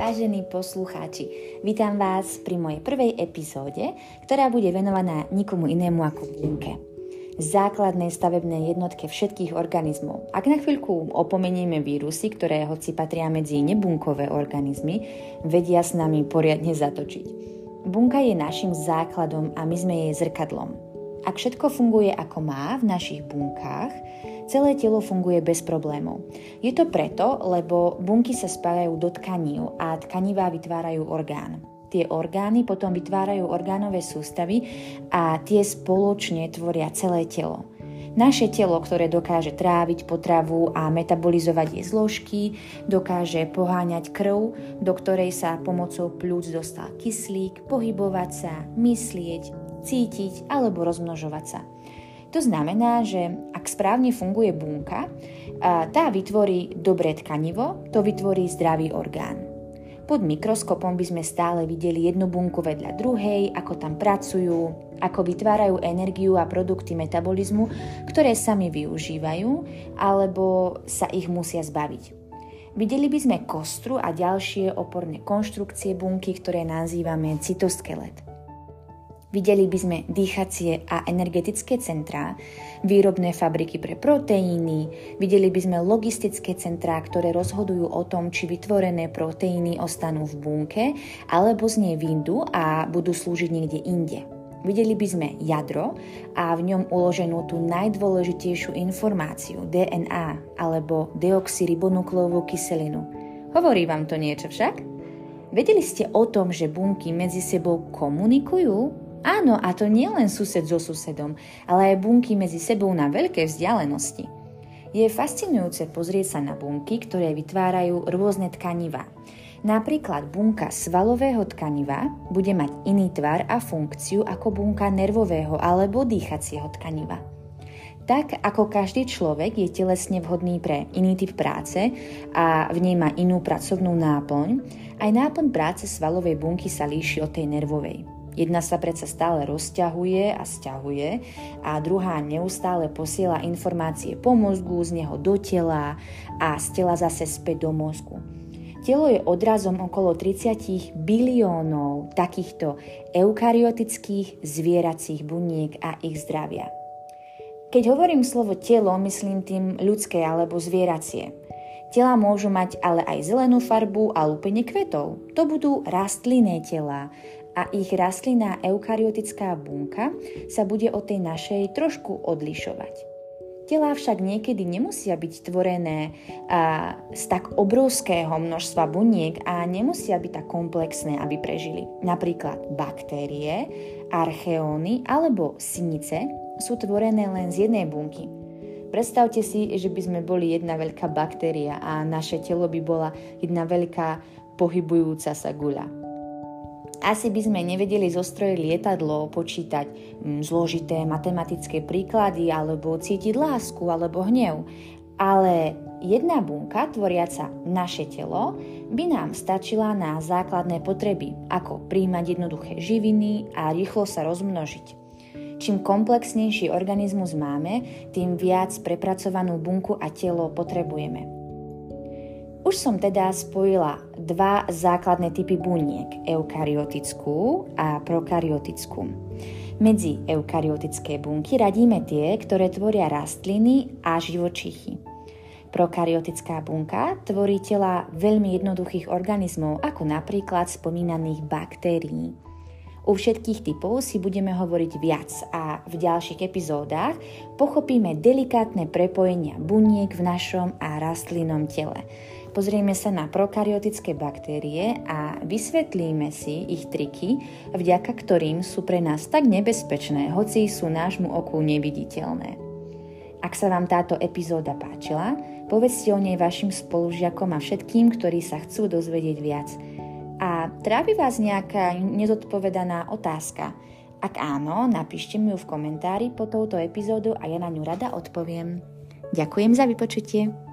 Vážení poslucháči, vítam vás pri mojej prvej epizóde, ktorá bude venovaná nikomu inému ako bunke. Základnej stavebnej jednotke všetkých organizmov. Ak na chvíľku opomenieme vírusy, ktoré hoci patria medzi nebunkové organizmy, vedia s nami poriadne zatočiť. Bunka je našim základom a my sme jej zrkadlom. Ak všetko funguje ako má v našich bunkách, celé telo funguje bez problémov. Je to preto, lebo bunky sa spájajú do tkaní a tkanivá vytvárajú orgán. Tie orgány potom vytvárajú orgánové sústavy a tie spoločne tvoria celé telo. Naše telo, ktoré dokáže tráviť potravu a metabolizovať jej zložky, dokáže poháňať krv, do ktorej sa pomocou plúc dostal kyslík, pohybovať sa, myslieť, cítiť alebo rozmnožovať sa. To znamená, že ak správne funguje bunka, tá vytvorí dobré tkanivo, to vytvorí zdravý orgán. Pod mikroskopom by sme stále videli jednu bunku vedľa druhej, ako tam pracujú, ako vytvárajú energiu a produkty metabolizmu, ktoré sami využívajú, alebo sa ich musia zbaviť. Videli by sme kostru a ďalšie oporné konštrukcie bunky, ktoré nazývame cytoskelet. Videli by sme dýchacie a energetické centrá, výrobné fabriky pre proteíny, videli by sme logistické centrá, ktoré rozhodujú o tom, či vytvorené proteíny ostanú v bunke alebo z nej výjdu a budú slúžiť niekde inde. Videli by sme jadro a v ňom uloženú tú najdôležitejšiu informáciu DNA alebo deoxyribonukleovú kyselinu. Hovorí vám to niečo však? Vedeli ste o tom, že bunky medzi sebou komunikujú? Áno, a to nie len sused so susedom, ale aj bunky medzi sebou na veľké vzdialenosti. Je fascinujúce pozrieť sa na bunky, ktoré vytvárajú rôzne tkaniva. Napríklad bunka svalového tkaniva bude mať iný tvar a funkciu ako bunka nervového alebo dýchacieho tkaniva. Tak ako každý človek je telesne vhodný pre iný typ práce a v nej má inú pracovnú náplň, aj náplň práce svalovej bunky sa líši od tej nervovej. Jedna sa predsa stále rozťahuje a stiahuje a druhá neustále posiela informácie po mozgu, z neho do tela a z tela zase späť do mozgu. Telo je odrazom okolo 30 biliónov takýchto eukaryotických zvieracích buniek a ich zdravia. Keď hovorím slovo telo, myslím tým ľudské alebo zvieracie. Tela môžu mať ale aj zelenú farbu a lúpenie kvetov. To budú rastlinné tela a ich rastlinná eukaryotická bunka sa bude od tej našej trošku odlišovať. Telá však niekedy nemusia byť tvorené z tak obrovského množstva buniek a nemusia byť tak komplexné, aby prežili. Napríklad baktérie, archeóny alebo sinice sú tvorené len z jednej bunky. Predstavte si, že by sme boli jedna veľká baktéria a naše telo by bola jedna veľká pohybujúca sa guľa. Asi by sme nevedeli zostrojiť lietadlo, počítať mm, zložité matematické príklady alebo cítiť lásku alebo hnev. Ale jedna bunka tvoriaca naše telo by nám stačila na základné potreby, ako príjmať jednoduché živiny a rýchlo sa rozmnožiť. Čím komplexnejší organizmus máme, tým viac prepracovanú bunku a telo potrebujeme. Už som teda spojila dva základné typy buniek, eukaryotickú a prokaryotickú. Medzi eukaryotické bunky radíme tie, ktoré tvoria rastliny a živočichy. Prokaryotická bunka tvorí tela veľmi jednoduchých organizmov, ako napríklad spomínaných baktérií. U všetkých typov si budeme hovoriť viac a v ďalších epizódach pochopíme delikátne prepojenia buniek v našom a rastlinnom tele. Pozrieme sa na prokaryotické baktérie a vysvetlíme si ich triky, vďaka ktorým sú pre nás tak nebezpečné, hoci sú nášmu oku neviditeľné. Ak sa vám táto epizóda páčila, povedzte o nej vašim spolužiakom a všetkým, ktorí sa chcú dozvedieť viac. A trápi vás nejaká nezodpovedaná otázka? Ak áno, napíšte mi ju v komentári po touto epizódu a ja na ňu rada odpoviem. Ďakujem za vypočutie.